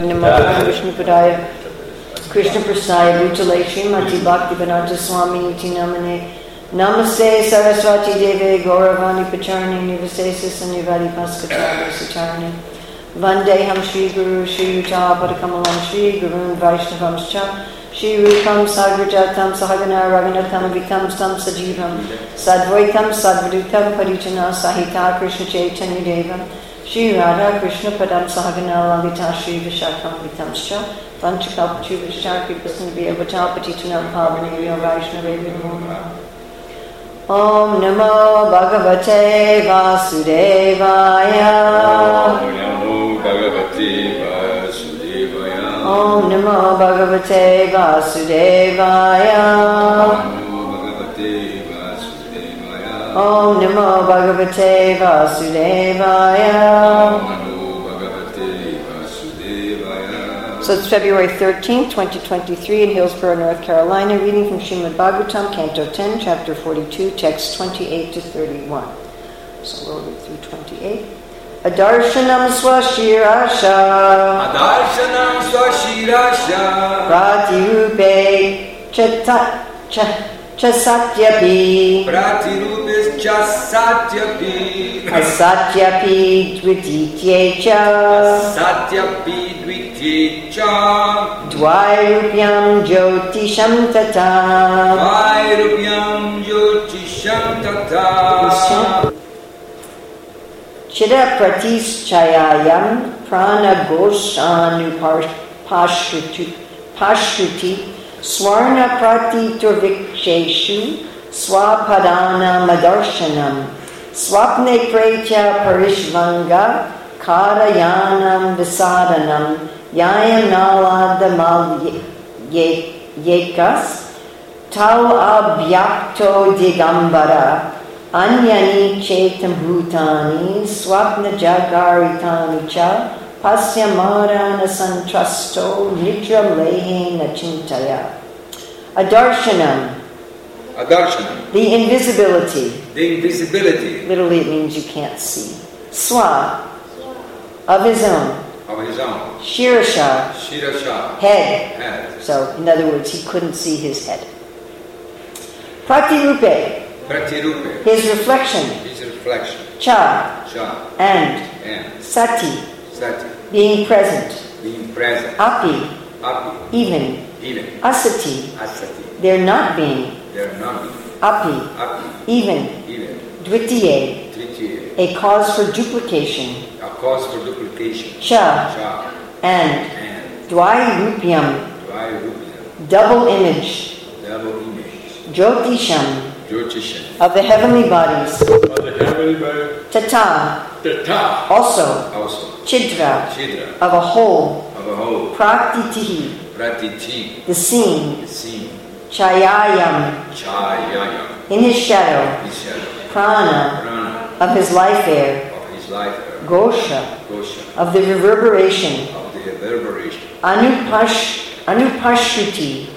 Namo Vishnu Padaya Krishna Prasaya Bhutale Srimati Bhakti Vedanta Swami Niti Namane Namaste Saraswati Deve Gauravani Pacharni Nivasesa Sannivadi Paskatara Satarni Vandeham Shri Guru Shri Yuta Padakamalam Shri Gurun Vaishnavamscha Shri Rupam Sagrajatam Sahagana Raghunatham Vitam Sam Sajivam Sadvaitam Sadvadutam Parijana Sahita Krishna Chaitanya Devam Shri Radha Krishna Padam Sahagana Lalita Shri Vishakam Vitamscha Vanchakalpati Vishakri Krishnabhiya Vatapati Tunam Pavani Vaishnavi Namo Om Namo Bhagavate Vasudevaya Om Namo Bhagavate Vasudevaya. Om Namo Bhagavate Vasudevaya Om Namo Bhagavate Vasudevaya. Om Namo Bhagavate Vasudevaya Om Namo Bhagavate Vasudevaya. So it's February 13th, 2023 in Hillsborough, North Carolina, reading from Srimad Bhagavatam, Canto 10, Chapter 42, texts 28 to 31. So we'll read through 28. Adarshanam swashirasha Adarshanam Swashirasha. pratirupe chata cha cha satyapi Asatyapi dvititye cha Satyapi Dvityecha. dvairupyam jyotisham tata Vairupyam Yotisham Tata. Chida pratischayayam prana goshanu swapadana madarshanam. Swapne pretya parishvanga karayanam visadanam yayam naladamal yekas tau abhyakto digambara anyani chetam bhutani swapna jagaritani cha pasyamarana santrasto nidra lehena chintaya. Adarshanam Adarshana. the invisibility The invisibility literally it means you can't see swa of his own of his own. shirasha Shirasha. head Head. so in other words he couldn't see his head pratirupe Pratirupe. his reflection His reflection. cha Cha. and And sati Sati. being present Being present. api Api. even Even. asati Asati. their not being They are not api Api. even Even. dvitiye Tritiye. a cause for duplication A cause for duplication. cha Cha. and And dvairupiam Dvairupya. double image Double image. jyotisham Jyotishan. of the heavenly bodies Of the heavenly body. tata Tata. also Also. chidra Chidra. of a whole Of a whole. praktitihi Pratiti. the scene The scene. Chayayam Chayaya. in his shadow His shadow. prana Prana. of his life air Of his life. gosha Gosha. of the reverberation Of the reverberation. anupash Anuparshuti.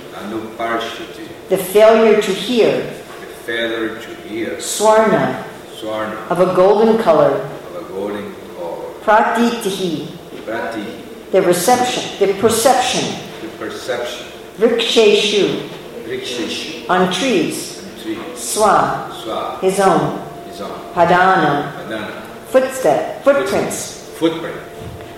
the failure to hear The feather to hear. swarna Swarna. of a golden color Of a golden color. pratitihi Prati. the reception the perception The perception. riksheshu Rikshish. on trees And tree. swa Swa. his own His own. padana Padana. footstep footprints Footprint.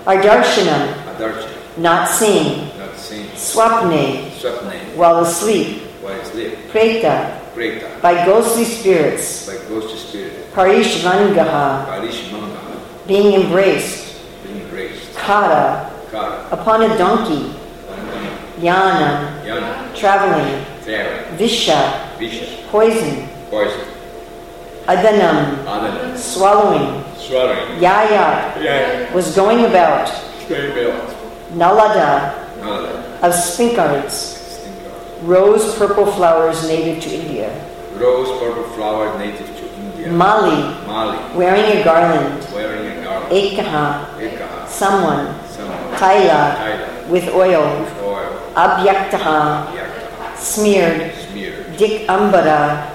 ardarshanam Adarcha. not seeing Not seen. swapne Swapne. while asleep While asleep. preta Preta. by ghostly spirits By ghost spirit. parishvangaha Parish Manga. being embraced Being raised. kara Kara. upon a donkey yana Yana. traveling Travel. visha Visha. poison Poison. adanam Adana. swallowing Swallowing. yaya Yeah. was going about Very belt. nalada Nala. of spikenards rose purple flowers native to india Rose purple flower native to India. mali Mali. wearing a garland Wearing a garland. ekaha Ekaha. someone Someone. taila Taila. with oil Oil. abyaktaha Yakta. Smeared Smeared. dik ambara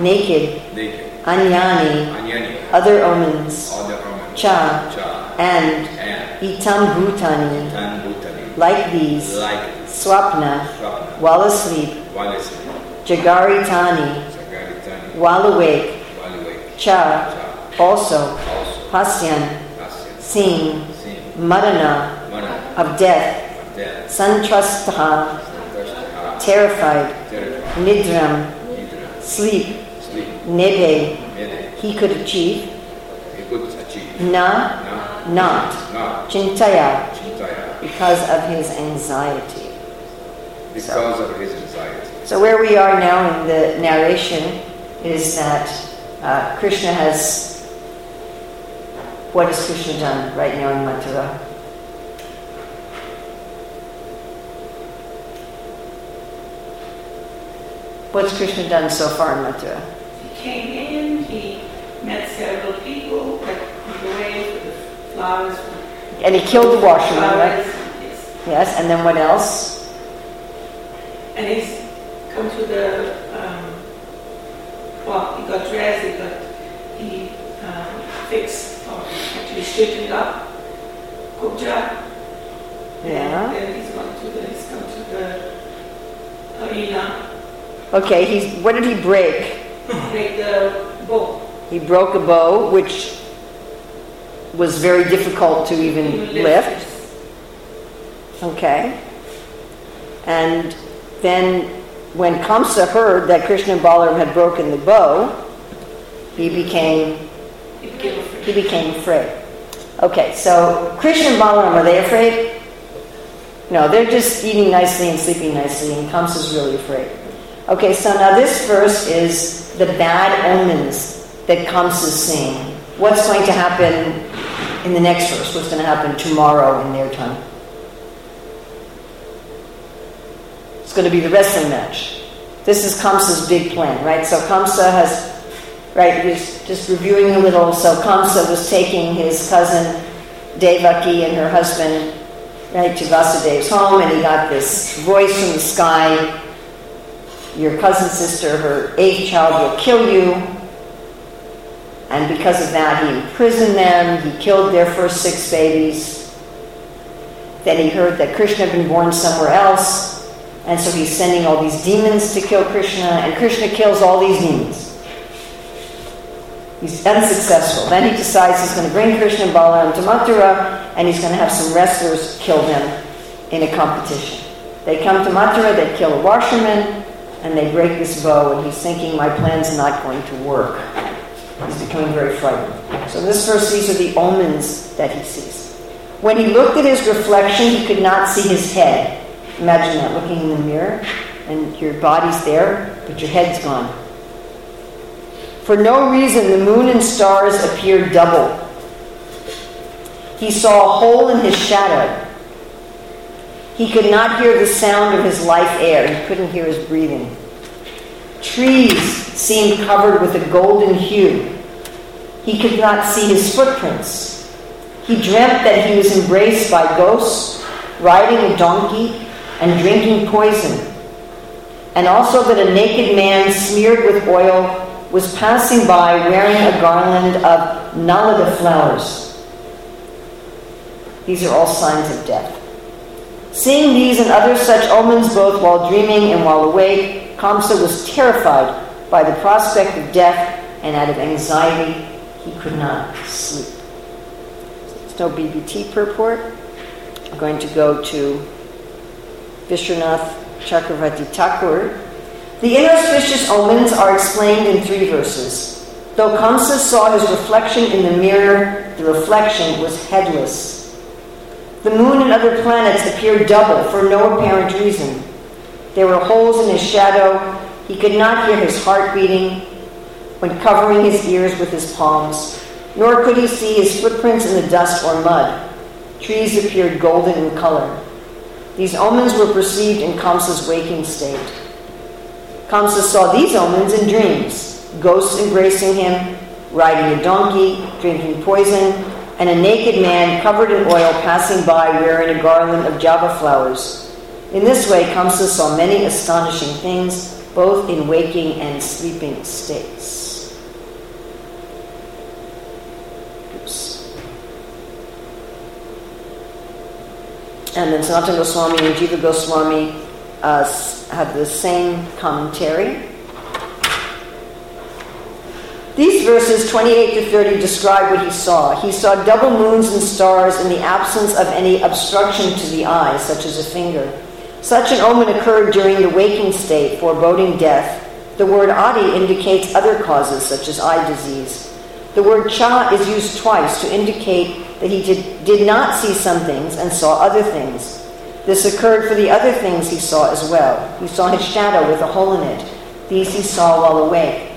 naked Naked. anyani Anyani. other omens Other omens. cha Cha. and And Itam Bhutani, Tan Bhutani. like these, Like Swapna, Swapna. while asleep, While asleep. Jagari Tani, while awake, While awake. Cha, Cha. also, Also. Pasyan, Pasya. seeing. Marana, Mana. of death, Death. Santrastaha, Santoshtaha. Terrified, Terrified. Nidram, Nidra. sleep, Sleep. Nebe, he could achieve, He could achieve. Na, Now. not, Now. Chintaya, Chintaya. because of his anxiety. Because of his anxiety. So where we are now in the narration is that uh, Krishna has. What has Krishna done right now in Mathura? What's Krishna done so far in Mathura? He came in, he met several people that were away for the flowers. And he killed the washerman, right? Yes. Yes, and then what else? And he's come to the, um, well, he got dressed, he got, he um, fixed, or actually straightened up, Kubja. Yeah. And then he's gone to the, he's come to the arena, Okay, he's. What did he break? break the bow. He broke a bow, which was very difficult to even lift. Okay. And then when Kamsa heard that Krishna and Balaram had broken the bow, he became He became afraid. he became afraid. Okay, so Krishna and Balaram, are they afraid? No, they're just eating nicely and sleeping nicely, and Kamsa's really afraid. Okay, so now this verse is the bad omens that Kamsa's seeing. What's going to happen in the next verse? What's going to happen tomorrow in their time? It's going to be the wrestling match. This is Kamsa's big plan, right? So Kamsa has, right, he's just reviewing a little. So Kamsa was taking his cousin Devaki and her husband, right, to Vasudev's home, and he got this voice from the sky Your cousin sister, her eighth child, will kill you. And because of that, he imprisoned them, he killed their first six babies. Then he heard that Krishna had been born somewhere else, and so he's sending all these demons to kill Krishna, and Krishna kills all these demons. He's unsuccessful. Then he decides he's going to bring Krishna and Balaram to Mathura, and he's going to have some wrestlers kill them in a competition. They come to Mathura, they kill a washerman, and they break this bow, and he's thinking, my plan's not going to work. He's becoming very frightened. So this verse, these are the omens that he sees. When he looked at his reflection, he could not see his head. Imagine that, looking in the mirror, and your body's there, but your head's gone. For no reason, the moon and stars appeared double. He saw a hole in his shadow. He could not hear the sound of his life air. He couldn't hear his breathing. Trees seemed covered with a golden hue. He could not see his footprints. He dreamt that he was embraced by ghosts, riding a donkey, and drinking poison. And also that a naked man smeared with oil was passing by wearing a garland of nalada flowers. These are all signs of death. Seeing these and other such omens both while dreaming and while awake, Kamsa was terrified by the prospect of death, and out of anxiety, he could not sleep. There's no BBT purport. I'm going to go to Vishwanath Chakravarti Thakur. The inauspicious omens are explained in three verses. Though Kamsa saw his reflection in the mirror, the reflection was headless. The moon and other planets appeared double for no apparent reason. There were holes in his shadow. He could not hear his heart beating when covering his ears with his palms, nor could he see his footprints in the dust or mud. Trees appeared golden in color. These omens were perceived in Kamsa's waking state. Kamsa saw these omens in dreams ghosts embracing him, riding a donkey, drinking poison, and a naked man covered in oil passing by wearing a garland of java flowers. In this way, Kamsa saw many astonishing things, both in waking and sleeping states. Oops. And then Sanatana Goswami and Jiva Goswami uh, the same commentary. These verses 28 to 30 describe what he saw. He saw double moons and stars in the absence of any obstruction to the eye, such as a finger. Such an omen occurred during the waking state, foreboding death. The word adi indicates other causes, such as eye disease. The word cha is used twice to indicate that he did, did not see some things and saw other things. This occurred for the other things he saw as well. He saw his shadow with a hole in it. These he saw while awake.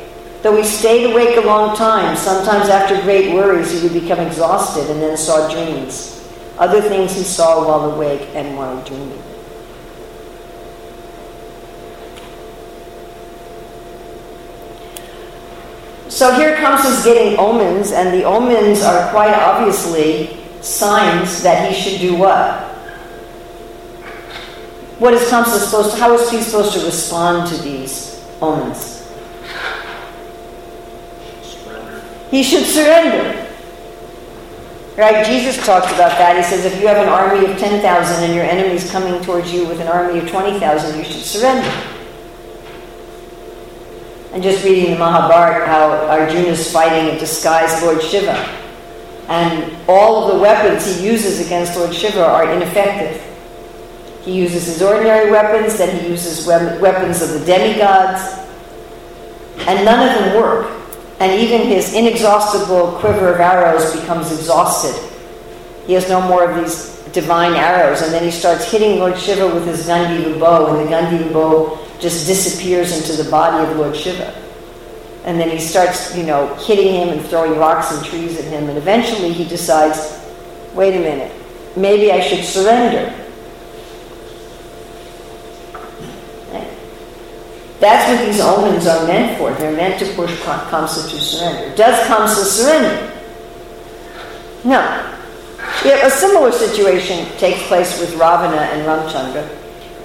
Though he stayed awake a long time, sometimes after great worries he would become exhausted and then saw dreams. Other things he saw while awake and while dreaming. So here Kamsa's getting omens, and the omens are quite obviously signs that he should do what? What is Kamsa supposed to, how is he supposed to respond to these omens? Surrender. He should surrender. Right? Jesus talks about that. He says, if you have an army of 10,000 and your enemy's coming towards you with an army of 20,000, you should surrender. And just reading the Mahabharata, how Arjuna is fighting a disguised Lord Shiva. And all of the weapons he uses against Lord Shiva are ineffective. He uses his ordinary weapons, then he uses we- weapons of the demigods, and none of them work. And even his inexhaustible quiver of arrows becomes exhausted. He has no more of these divine arrows, and then he starts hitting Lord Shiva with his Gandiva bow, and the Gandiva bow just disappears into the body of Lord Shiva. And then he starts, you know, hitting him and throwing rocks and trees at him, and eventually he decides, wait a minute, maybe I should surrender. That's what these omens are meant for. They're meant to push Kamsa to surrender. Does Kamsa surrender? No. Yeah, a similar situation takes place with Ravana and Ramchandra,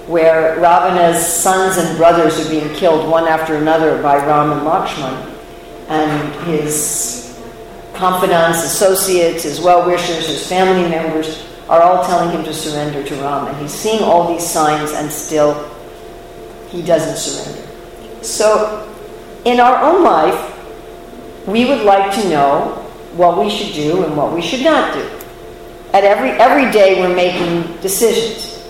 where Ravana's sons and brothers are being killed one after another by Ram and Lakshman. And his confidants, associates, his well wishers, his family members are all telling him to surrender to Ram. And he's seeing all these signs and still he doesn't surrender. So, in our own life, we would like to know what we should do and what we should not do. At every every day, we're making decisions.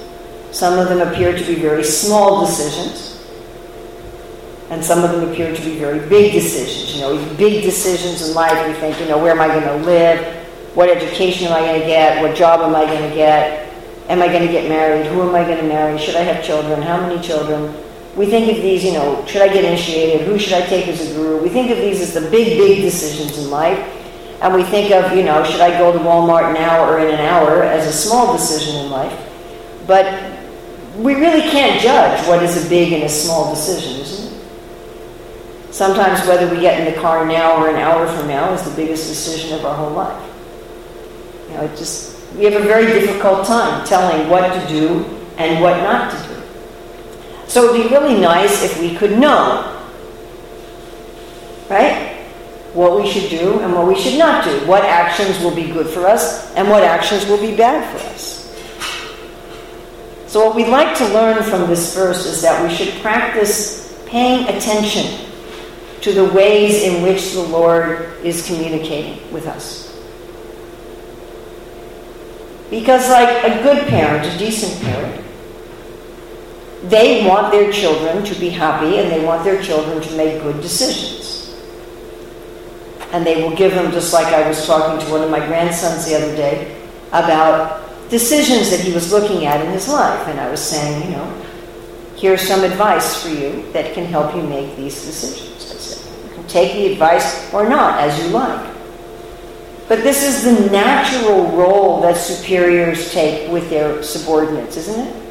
Some of them appear to be very small decisions, and some of them appear to be very big decisions. You know, big decisions in life. We think, you know, where am I going to live? What education am I going to get? What job am I going to get? Am I going to get married? Who am I going to marry? Should I have children? How many children? We think of these, you know, should I get initiated? Who should I take as a guru? We think of these as the big, big decisions in life. And we think of, you know, should I go to Walmart now or in an hour as a small decision in life. But we really can't judge what is a big and a small decision, isn't it? Sometimes whether we get in the car now or an hour from now is the biggest decision of our whole life. You know, it just, we have a very difficult time telling what to do and what not to do. So it would be really nice if we could know, right? What we should do and what we should not do. What actions will be good for us and what actions will be bad for us. So, what we'd like to learn from this verse is that we should practice paying attention to the ways in which the Lord is communicating with us. Because, like a good parent, a decent parent, they want their children to be happy and they want their children to make good decisions. And they will give them, just like I was talking to one of my grandsons the other day about decisions that he was looking at in his life. And I was saying, you know, here's some advice for you that can help you make these decisions. I said, you can take the advice or not, as you like. But this is the natural role that superiors take with their subordinates, isn't it?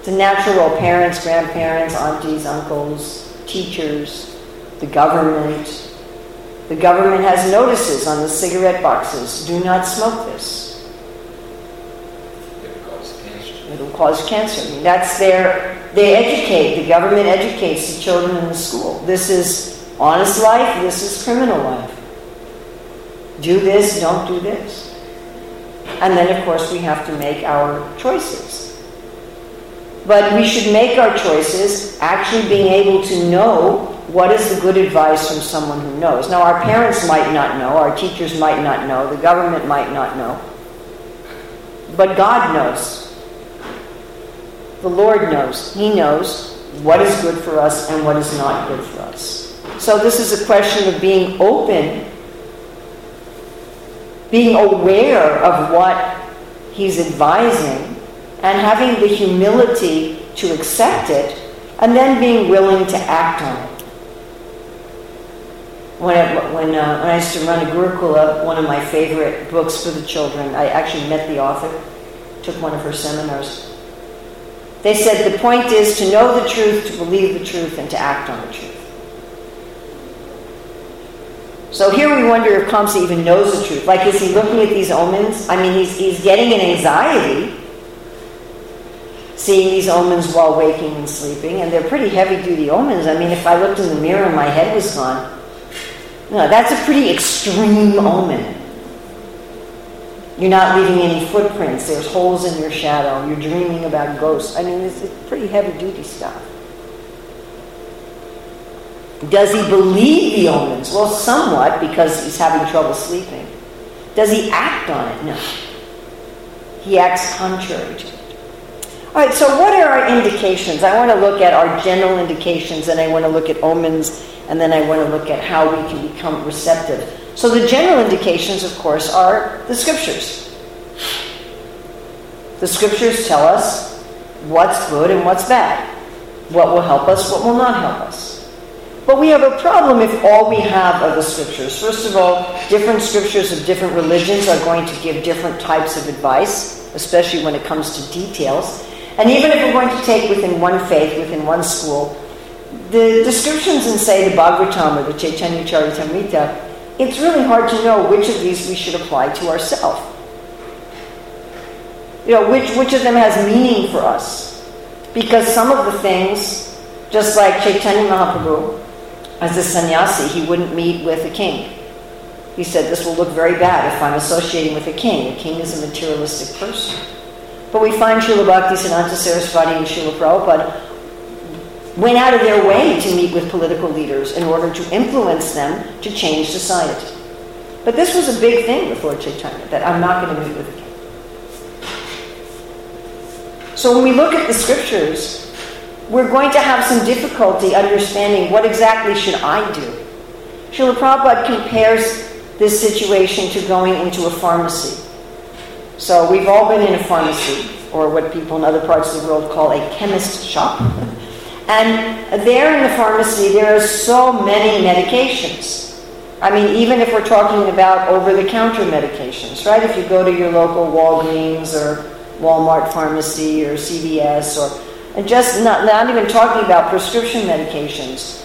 It's a natural role. Parents, grandparents, aunties, uncles, teachers, the government. The government has notices on the cigarette boxes do not smoke this. It causes cancer. It'll cause cancer. I mean, that's their, they educate, the government educates the children in the school. This is honest life, this is criminal life. Do this, don't do this. And then, of course, we have to make our choices. But we should make our choices actually being able to know what is the good advice from someone who knows. Now, our parents might not know, our teachers might not know, the government might not know, but God knows. The Lord knows. He knows what is good for us and what is not good for us. So, this is a question of being open, being aware of what He's advising, and having the humility to accept it, and then being willing to act on it when I, when, uh, when I used to run a Gurukula, one of my favorite books for the children, I actually met the author, took one of her seminars. They said the point is to know the truth, to believe the truth, and to act on the truth. So here we wonder if Kamsa even knows the truth. Like, is he looking at these omens? I mean, he's, he's getting an anxiety seeing these omens while waking and sleeping, and they're pretty heavy duty omens. I mean, if I looked in the mirror and my head was gone, no, that's a pretty extreme omen. You're not leaving any footprints. There's holes in your shadow. You're dreaming about ghosts. I mean, it's pretty heavy duty stuff. Does he believe the omens? Well, somewhat, because he's having trouble sleeping. Does he act on it? No. He acts contrary to it. All right, so what are our indications? I want to look at our general indications, and I want to look at omens and then I want to look at how we can become receptive. So the general indications, of course, are the scriptures. The scriptures tell us what's good and what's bad, what will help us, what will not help us. But we have a problem if all we have are the scriptures. First of all, different scriptures of different religions are going to give different types of advice, especially when it comes to details. And even if we're going to take within one faith, within one school, the descriptions in, say, the Bhagavatam or the Chaitanya Charitamrita, it's really hard to know which of these we should apply to ourselves. You know, which, which of them has meaning for us. Because some of the things, just like Chaitanya Mahaprabhu, as a sannyasi, he wouldn't meet with a king. He said, This will look very bad if I'm associating with a king. A king is a materialistic person. But we find Srila Bhakti Saraswati and Srila Prabhupada went out of their way to meet with political leaders in order to influence them to change society. But this was a big thing before Chaitanya, that I'm not going to meet with the king. So when we look at the scriptures, we're going to have some difficulty understanding what exactly should I do. Srila Prabhupada compares this situation to going into a pharmacy. So we've all been in a pharmacy, or what people in other parts of the world call a chemist shop. And there in the pharmacy, there are so many medications. I mean, even if we're talking about over the counter medications, right? If you go to your local Walgreens or Walmart pharmacy or CVS or and just not, not even talking about prescription medications.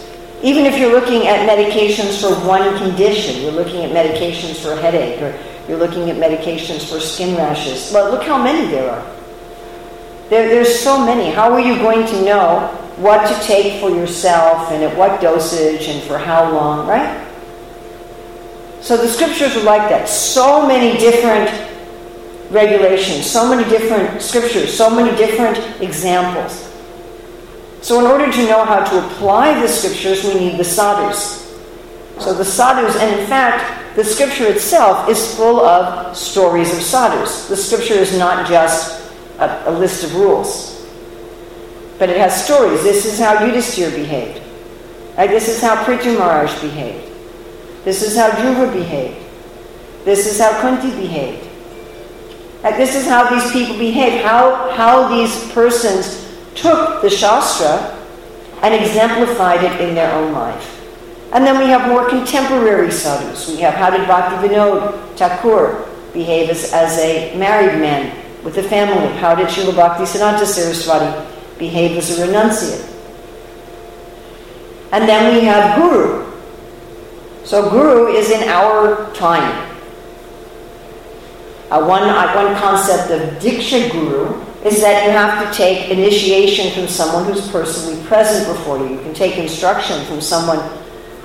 Even if you're looking at medications for one condition, you're looking at medications for a headache or you're looking at medications for skin rashes. But look how many there are. There, there's so many. How are you going to know what to take for yourself and at what dosage and for how long, right? So the scriptures are like that. So many different regulations, so many different scriptures, so many different examples. So, in order to know how to apply the scriptures, we need the sadhus. So, the sadhus, and in fact, the scripture itself is full of stories of sadhus. The scripture is not just a, a list of rules. But it has stories. This is how Yudhisthira behaved. Right? This is how Prithu Maharaj behaved. This is how Dhruva behaved. This is how Kunti behaved. Right? This is how these people behaved, how, how these persons took the Shastra and exemplified it in their own life. And then we have more contemporary sadhus. We have how did Bhakti Vinod Thakur behave as, as a married man with a family? How did Srila Bhakti Siddhanta Saraswati behave as a renunciate. And then we have guru. So guru is in our time. Uh, one, uh, one concept of diksha guru is that you have to take initiation from someone who's personally present before you. You can take instruction from someone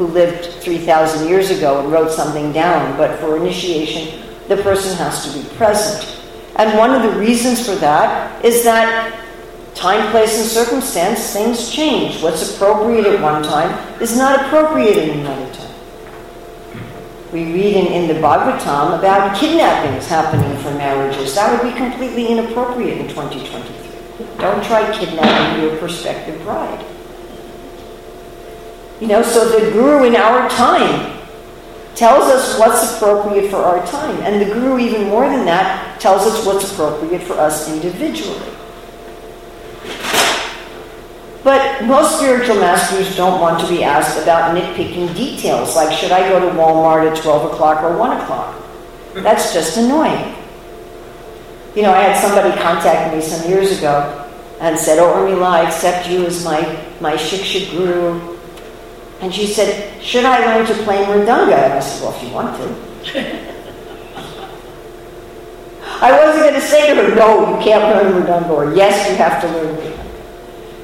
who lived 3,000 years ago and wrote something down, but for initiation, the person has to be present. And one of the reasons for that is that time, place, and circumstance, things change. What's appropriate at one time is not appropriate at another time. We read in, in the Bhagavatam about kidnappings happening for marriages. That would be completely inappropriate in 2023. Don't try kidnapping your prospective bride. You know, so the guru in our time tells us what's appropriate for our time. And the guru, even more than that, tells us what's appropriate for us individually. But most spiritual masters don't want to be asked about nitpicking details, like should I go to Walmart at 12 o'clock or 1 o'clock? That's just annoying. You know, I had somebody contact me some years ago and said, Oh, Urmila, I accept you as my, my Shiksha guru. And she said, Should I learn to play Mridanga? And I said, Well, if you want to. I wasn't going to say to her, No, you can't learn Mridanga, or Yes, you have to learn.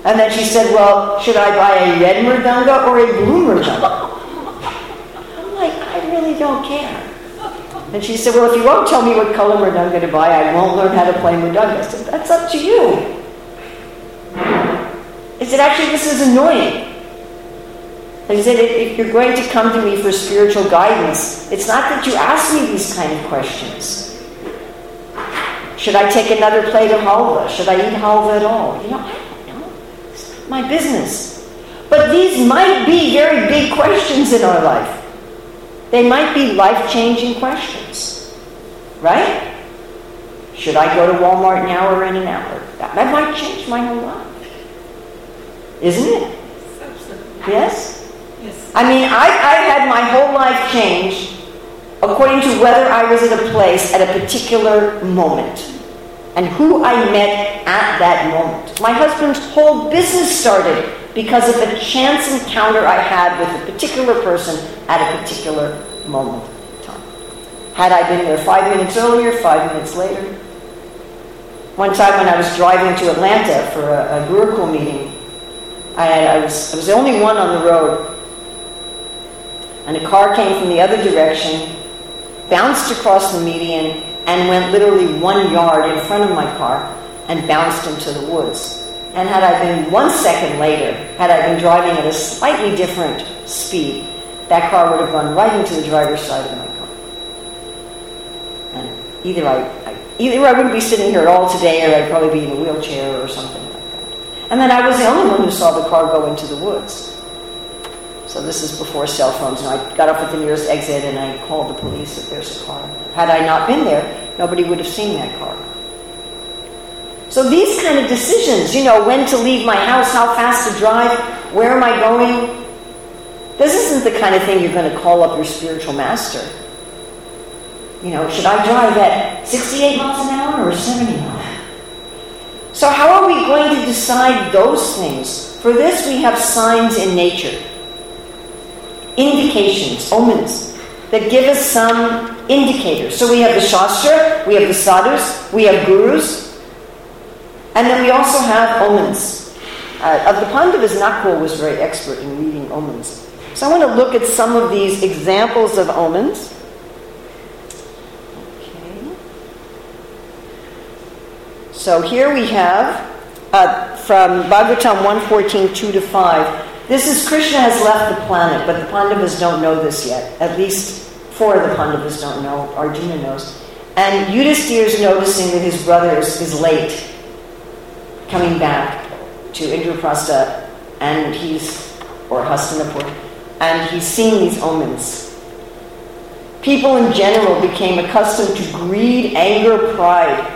And then she said, Well, should I buy a red mridanga or a blue mridanga? I'm like, I really don't care. And she said, Well, if you won't tell me what color mridanga to buy, I won't learn how to play mridanga. I said, That's up to you. I said, Actually, this is annoying. I said, if you're going to come to me for spiritual guidance, it's not that you ask me these kind of questions. Should I take another plate of halva? Should I eat halva at all? You know, I don't know. It's my business. But these might be very big questions in our life. They might be life changing questions. Right? Should I go to Walmart now or in an hour? That might change my whole life. Isn't it? Yes? I mean, I, I had my whole life change according to whether I was at a place at a particular moment and who I met at that moment. My husband's whole business started because of a chance encounter I had with a particular person at a particular moment in time. Had I been there five minutes earlier, five minutes later? One time when I was driving to Atlanta for a, a Gurukul meeting, I, had, I, was, I was the only one on the road, and a car came from the other direction, bounced across the median, and went literally one yard in front of my car and bounced into the woods. And had I been one second later, had I been driving at a slightly different speed, that car would have gone right into the driver's side of my car. And either I, I either I wouldn't be sitting here at all today, or I'd probably be in a wheelchair or something like that. And then I was the only one who saw the car go into the woods. So this is before cell phones. And I got off at the nearest exit and I called the police if there's a car. Had I not been there, nobody would have seen that car. So these kind of decisions, you know, when to leave my house, how fast to drive, where am I going, this isn't the kind of thing you're going to call up your spiritual master. You know, should I drive at 68 miles an hour or 70 miles? So how are we going to decide those things? For this we have signs in nature indications, omens, that give us some indicators. So we have the Shastra, we have the sadhus, we have gurus, and then we also have omens. Uh, of the Pandavas, Nakul was very expert in reading omens. So I want to look at some of these examples of omens. Okay. So here we have uh, from Bhagavatam 114, 2 to 5. This is Krishna has left the planet, but the Pandavas don't know this yet. At least four of the Pandavas don't know. Arjuna knows. And Yudhishthira is noticing that his brother is, is late coming back to Indraprastha, and he's, or Hastinapur, and he's seeing these omens. People in general became accustomed to greed, anger, pride.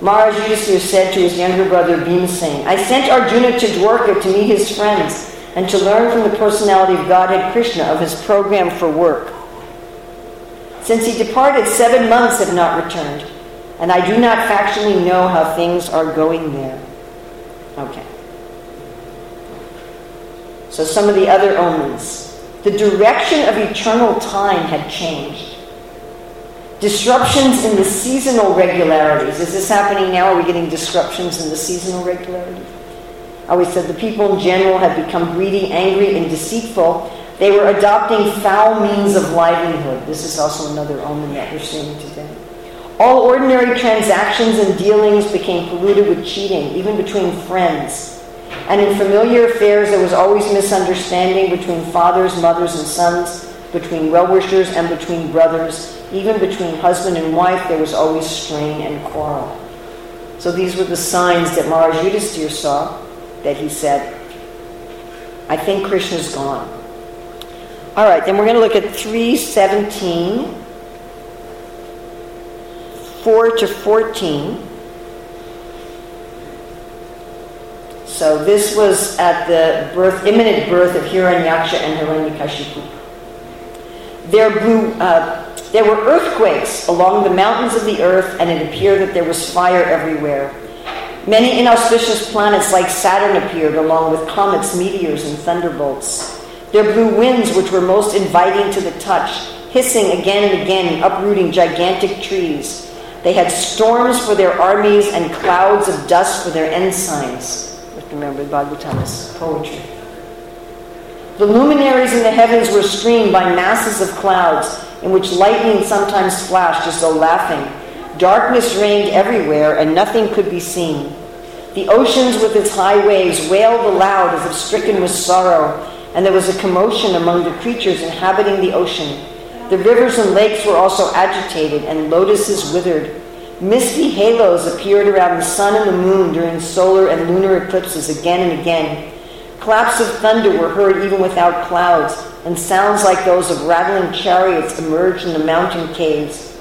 Maharaj Yudhisthira said to his younger brother Bhimasena, I sent Arjuna to Dwarka to meet his friends and to learn from the personality of Godhead Krishna of his program for work. Since he departed, seven months have not returned, and I do not factually know how things are going there. Okay. So some of the other omens. The direction of eternal time had changed. Disruptions in the seasonal regularities. Is this happening now? Are we getting disruptions in the seasonal regularities? I always said the people in general have become greedy, angry, and deceitful. They were adopting foul means of livelihood. This is also another omen that we're seeing today. All ordinary transactions and dealings became polluted with cheating, even between friends. And in familiar affairs, there was always misunderstanding between fathers, mothers, and sons, between well wishers and between brothers. Even between husband and wife, there was always strain and quarrel. So these were the signs that Maharaj Yudhisthira saw that he said, I think Krishna's gone. All right, then we're going to look at 317, 4 to 14. So this was at the birth, imminent birth of Hiranyaksha and Hiranyakashipu. There blew, uh, there were earthquakes along the mountains of the earth, and it appeared that there was fire everywhere. Many inauspicious planets like Saturn appeared, along with comets, meteors, and thunderbolts. There blew winds which were most inviting to the touch, hissing again and again, and uprooting gigantic trees. They had storms for their armies and clouds of dust for their ensigns. Remember, Bhagavatam poetry. The luminaries in the heavens were streamed by masses of clouds, in which lightning sometimes flashed as though laughing. Darkness reigned everywhere, and nothing could be seen. The oceans with its high waves wailed aloud as if stricken with sorrow, and there was a commotion among the creatures inhabiting the ocean. The rivers and lakes were also agitated, and lotuses withered. Misty halos appeared around the sun and the moon during solar and lunar eclipses again and again. Claps of thunder were heard even without clouds, and sounds like those of rattling chariots emerged in the mountain caves.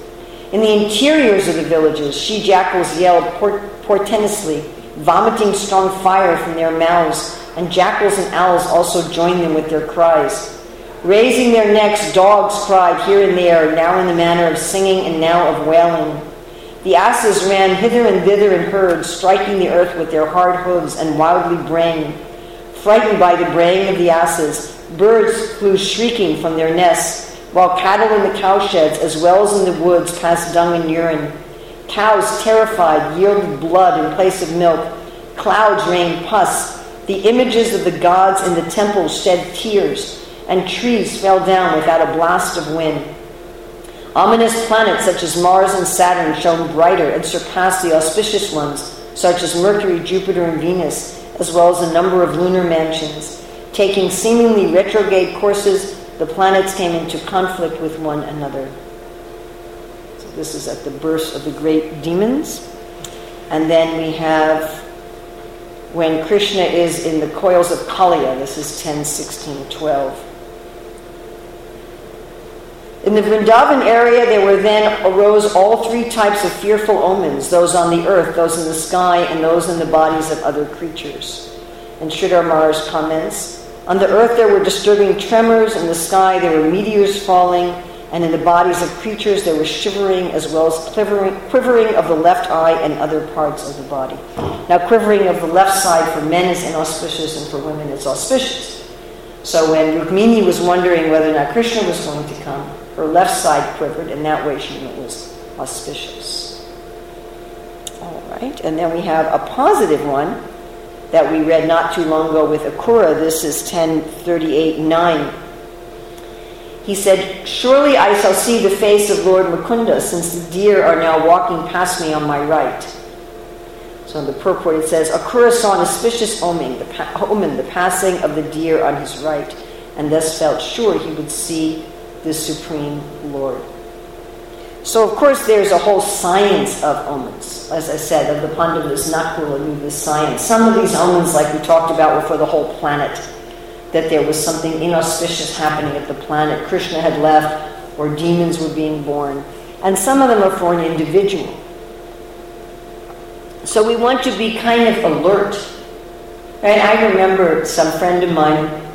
In the interiors of the villages, she jackals yelled port- portentously, vomiting strong fire from their mouths, and jackals and owls also joined them with their cries. Raising their necks, dogs cried here and there, now in the manner of singing and now of wailing. The asses ran hither and thither in herds, striking the earth with their hard hooves and wildly braying. Frightened by the braying of the asses, birds flew shrieking from their nests, while cattle in the cowsheds as well as in the woods passed dung and urine. Cows, terrified, yielded blood in place of milk. Clouds rained pus. The images of the gods in the temples shed tears, and trees fell down without a blast of wind. Ominous planets such as Mars and Saturn shone brighter and surpassed the auspicious ones, such as Mercury, Jupiter, and Venus, as well as a number of lunar mansions. Taking seemingly retrograde courses, the planets came into conflict with one another. So this is at the birth of the great demons. And then we have when Krishna is in the coils of Kaliya, this is 10, 16, 12. In the Vrindavan area, there were then arose all three types of fearful omens those on the earth, those in the sky, and those in the bodies of other creatures. And Sridhar Maharaj comments On the earth, there were disturbing tremors, in the sky, there were meteors falling, and in the bodies of creatures, there was shivering as well as quivering, quivering of the left eye and other parts of the body. Now, quivering of the left side for men is inauspicious, and for women, it's auspicious. So when Rukmini was wondering whether or not Krishna was going to come, her left side quivered, and that way she knew it was auspicious. All right, and then we have a positive one that we read not too long ago with Akrura. This is 1038 9. He said, Surely I shall see the face of Lord Mukunda, since the deer are now walking past me on my right. So in the purport it says, Akrura saw an auspicious omen the, pa- omen, the passing of the deer on his right, and thus felt sure he would see the Supreme Lord. So, of course, there's a whole science of omens. As I said, of the Pandavas, Nakula knew this science. Some of these omens, like we talked about, were for the whole planet. That there was something inauspicious happening at the planet. Krishna had left, or demons were being born. And some of them are for an individual. So we want to be kind of alert. Right? I remember some friend of mine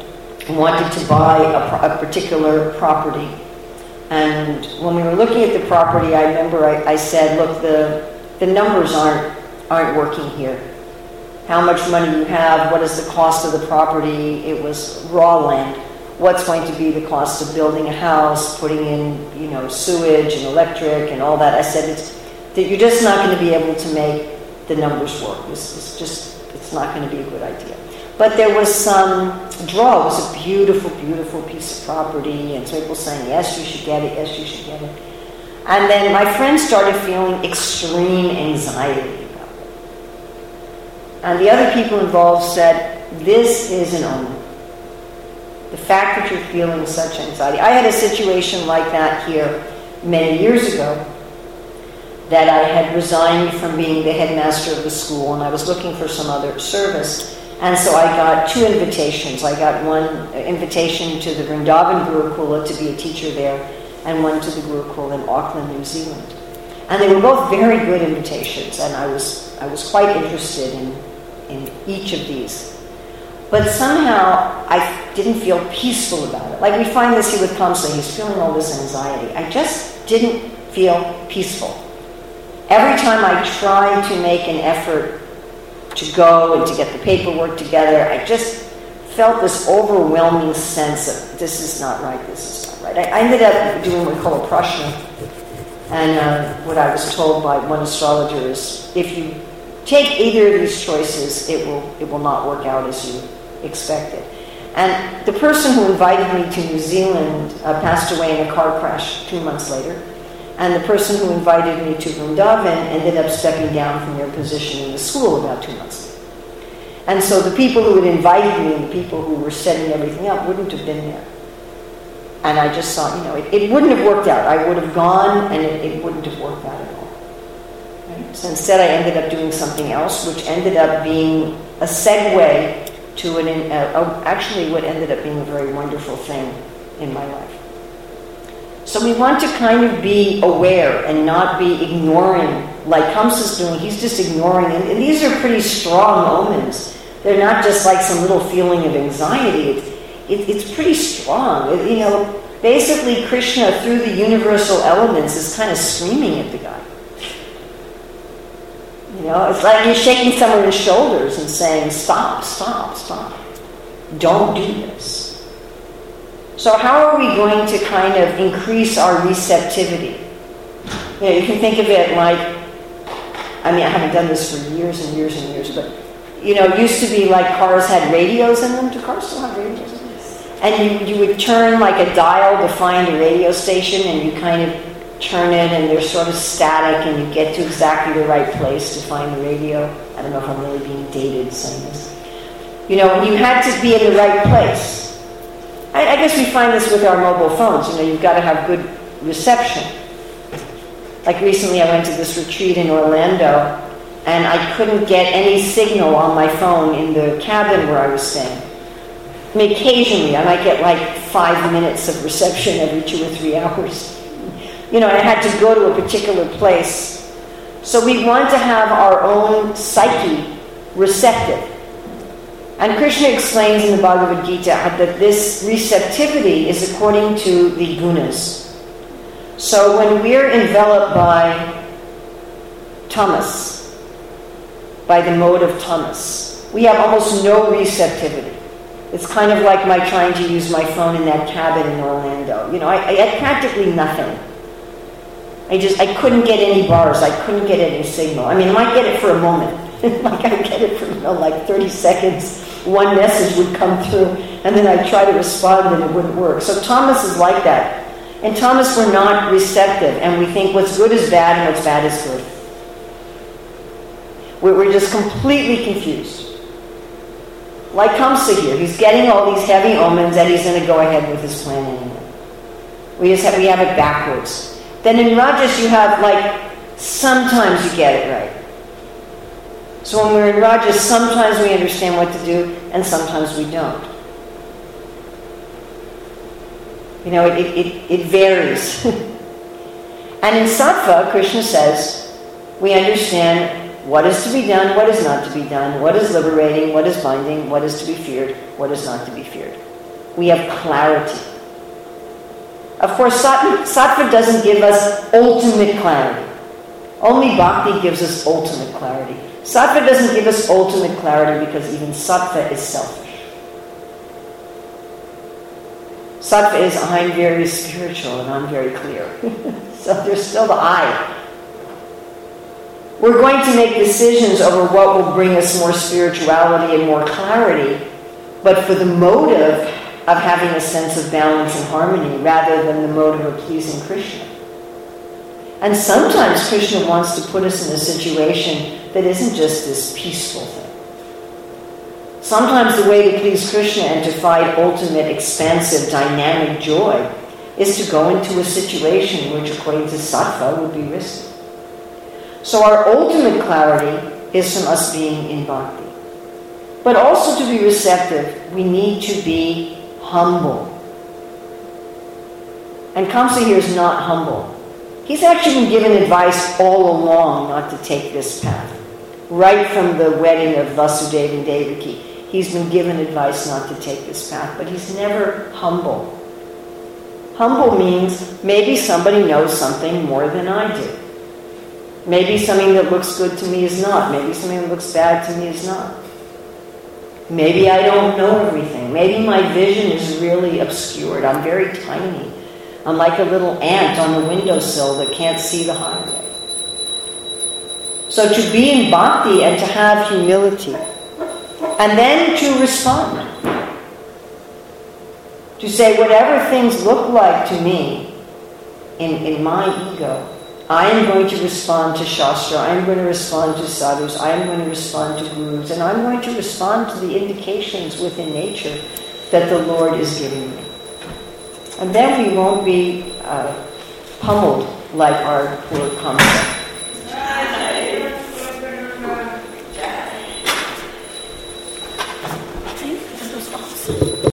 wanted to buy a, a, particular property. And when we were looking at the property, I remember I, I said, look, the, the numbers aren't, aren't working here. How much money you have, what is the cost of the property? It was raw land. What's going to be the cost of building a house, putting in, you know, sewage and electric and all that? I said, it's, that you're just not going to be able to make the numbers work. It's, it's just, it's not going to be a good idea. But there was some draw. It was a beautiful, beautiful piece of property, and so people saying, yes, you should get it, yes, you should get it. And then my friend started feeling extreme anxiety about it. And the other people involved said, this is an omen. The fact that you're feeling such anxiety. I had a situation like that here many years ago that I had resigned from being the headmaster of the school and I was looking for some other service. And so I got two invitations. I got one invitation to the Vrindavan Gurukula to be a teacher there, and one to the Gurukula in Auckland, New Zealand. And they were both very good invitations, and I was, I was quite interested in, in each of these. But somehow I didn't feel peaceful about it. Like we find this here with Kamsa, he's feeling all this anxiety. I just didn't feel peaceful. Every time I tried to make an effort to go and to get the paperwork together, I just felt this overwhelming sense of this is not right, this is not right. I, ended up doing what we call a prashna. And uh, what I was told by one astrologer is if you take either of these choices, it will, it will not work out as you expected. And the person who invited me to New Zealand uh, passed away in a car crash two months later. And the person who invited me to Vrindavan ended up stepping down from their position in the school about two months later. And so the people who had invited me and the people who were setting everything up wouldn't have been there. And I just thought, you know, it, it wouldn't have worked out. I would have gone and it, it wouldn't have worked out at all. Right? So instead, I ended up doing something else, which ended up being a segue to an, uh, actually what ended up being a very wonderful thing in my life. So we want to kind of be aware and not be ignoring, like Kamsa's doing. He's just ignoring. And, and these are pretty strong omens. They're not just like some little feeling of anxiety. It's, it, it's pretty strong. It, you know, basically, Krishna, through the universal elements, is kind of screaming at the guy. You know, it's like you're shaking someone's shoulders and saying, stop, stop, stop. Don't do this. So, how are we going to kind of increase our receptivity? You know, you can think of it like, I mean, I haven't done this for years and years and years, but you know, it used to be like cars had radios in them. Do cars still have radios in them? And you, you would turn like a dial to find a radio station, and you kind of turn it, and they're sort of static, and you get to exactly the right place to find the radio. I don't know if I'm really being dated saying this. You know, and you had to be in the right place. I, I guess we find this with our mobile phones. You know, you've got to have good reception. Like recently, I went to this retreat in Orlando, and I couldn't get any signal on my phone in the cabin where I was staying. I mean, occasionally, I might get like five minutes of reception every two or three hours. You know, I had to go to a particular place. So we want to have our own psyche receptive. And Krishna explains in the Bhagavad Gita that this receptivity is according to the gunas. So when we're enveloped by tamas, by the mode of tamas, we have almost no receptivity. It's kind of like my trying to use my phone in that cabin in Orlando. You know, I, I had practically nothing. I just I couldn't get any bars. I couldn't get any signal. I mean, I might get it for a moment. like I get it for you know, like 30 seconds one message would come through, and then I'd try to respond and it wouldn't work. So tamas is like that. And tamas, we're not receptive, and we think what's good is bad and what's bad is good. We're just completely confused. Like Kamsa here, he's getting all these heavy omens and he's going to go ahead with his plan anyway. We just have, we have it backwards. Then in Rajas, you have like sometimes you get it right. So when we're in Rajas, sometimes we understand what to do, and sometimes we don't. You know, it, it, it varies. and in Sattva, Krishna says, we understand what is to be done, what is not to be done, what is liberating, what is binding, what is to be feared, what is not to be feared. We have clarity. Of course, Sattva doesn't give us ultimate clarity. Only Bhakti gives us ultimate clarity. Sattva doesn't give us ultimate clarity because even sattva is selfish. Sattva is I'm very spiritual and I'm very clear. so there's still the I. We're going to make decisions over what will bring us more spirituality and more clarity, but for the motive of having a sense of balance and harmony rather than the motive of pleasing Krishna. And sometimes Krishna wants to put us in a situation that isn't just this peaceful thing. Sometimes the way to please Krishna and to find ultimate, expansive, dynamic joy is to go into a situation which, according to sattva, would be risky. So our ultimate clarity is from us being in bhakti. But also to be receptive, we need to be humble. And Kamsa here is not humble. He's actually been given advice all along not to take this path. Right from the wedding of Vasudeva and Devaki, he's been given advice not to take this path, but he's never humble. Humble means maybe somebody knows something more than I do. Maybe something that looks good to me is not. Maybe something that looks bad to me is not. Maybe I don't know everything. Maybe my vision is really obscured. I'm very tiny. I'm like a little ant on the windowsill that can't see the highway. So to be in bhakti and to have humility, and then to respond. To say, whatever things look like to me in, in my ego, I am going to respond to Shastra, I am going to respond to sadhus, I am going to respond to gurus, and I'm going to respond to the indications within nature that the Lord is giving me. And then we won't be uh, pummeled like our poor Kamsa.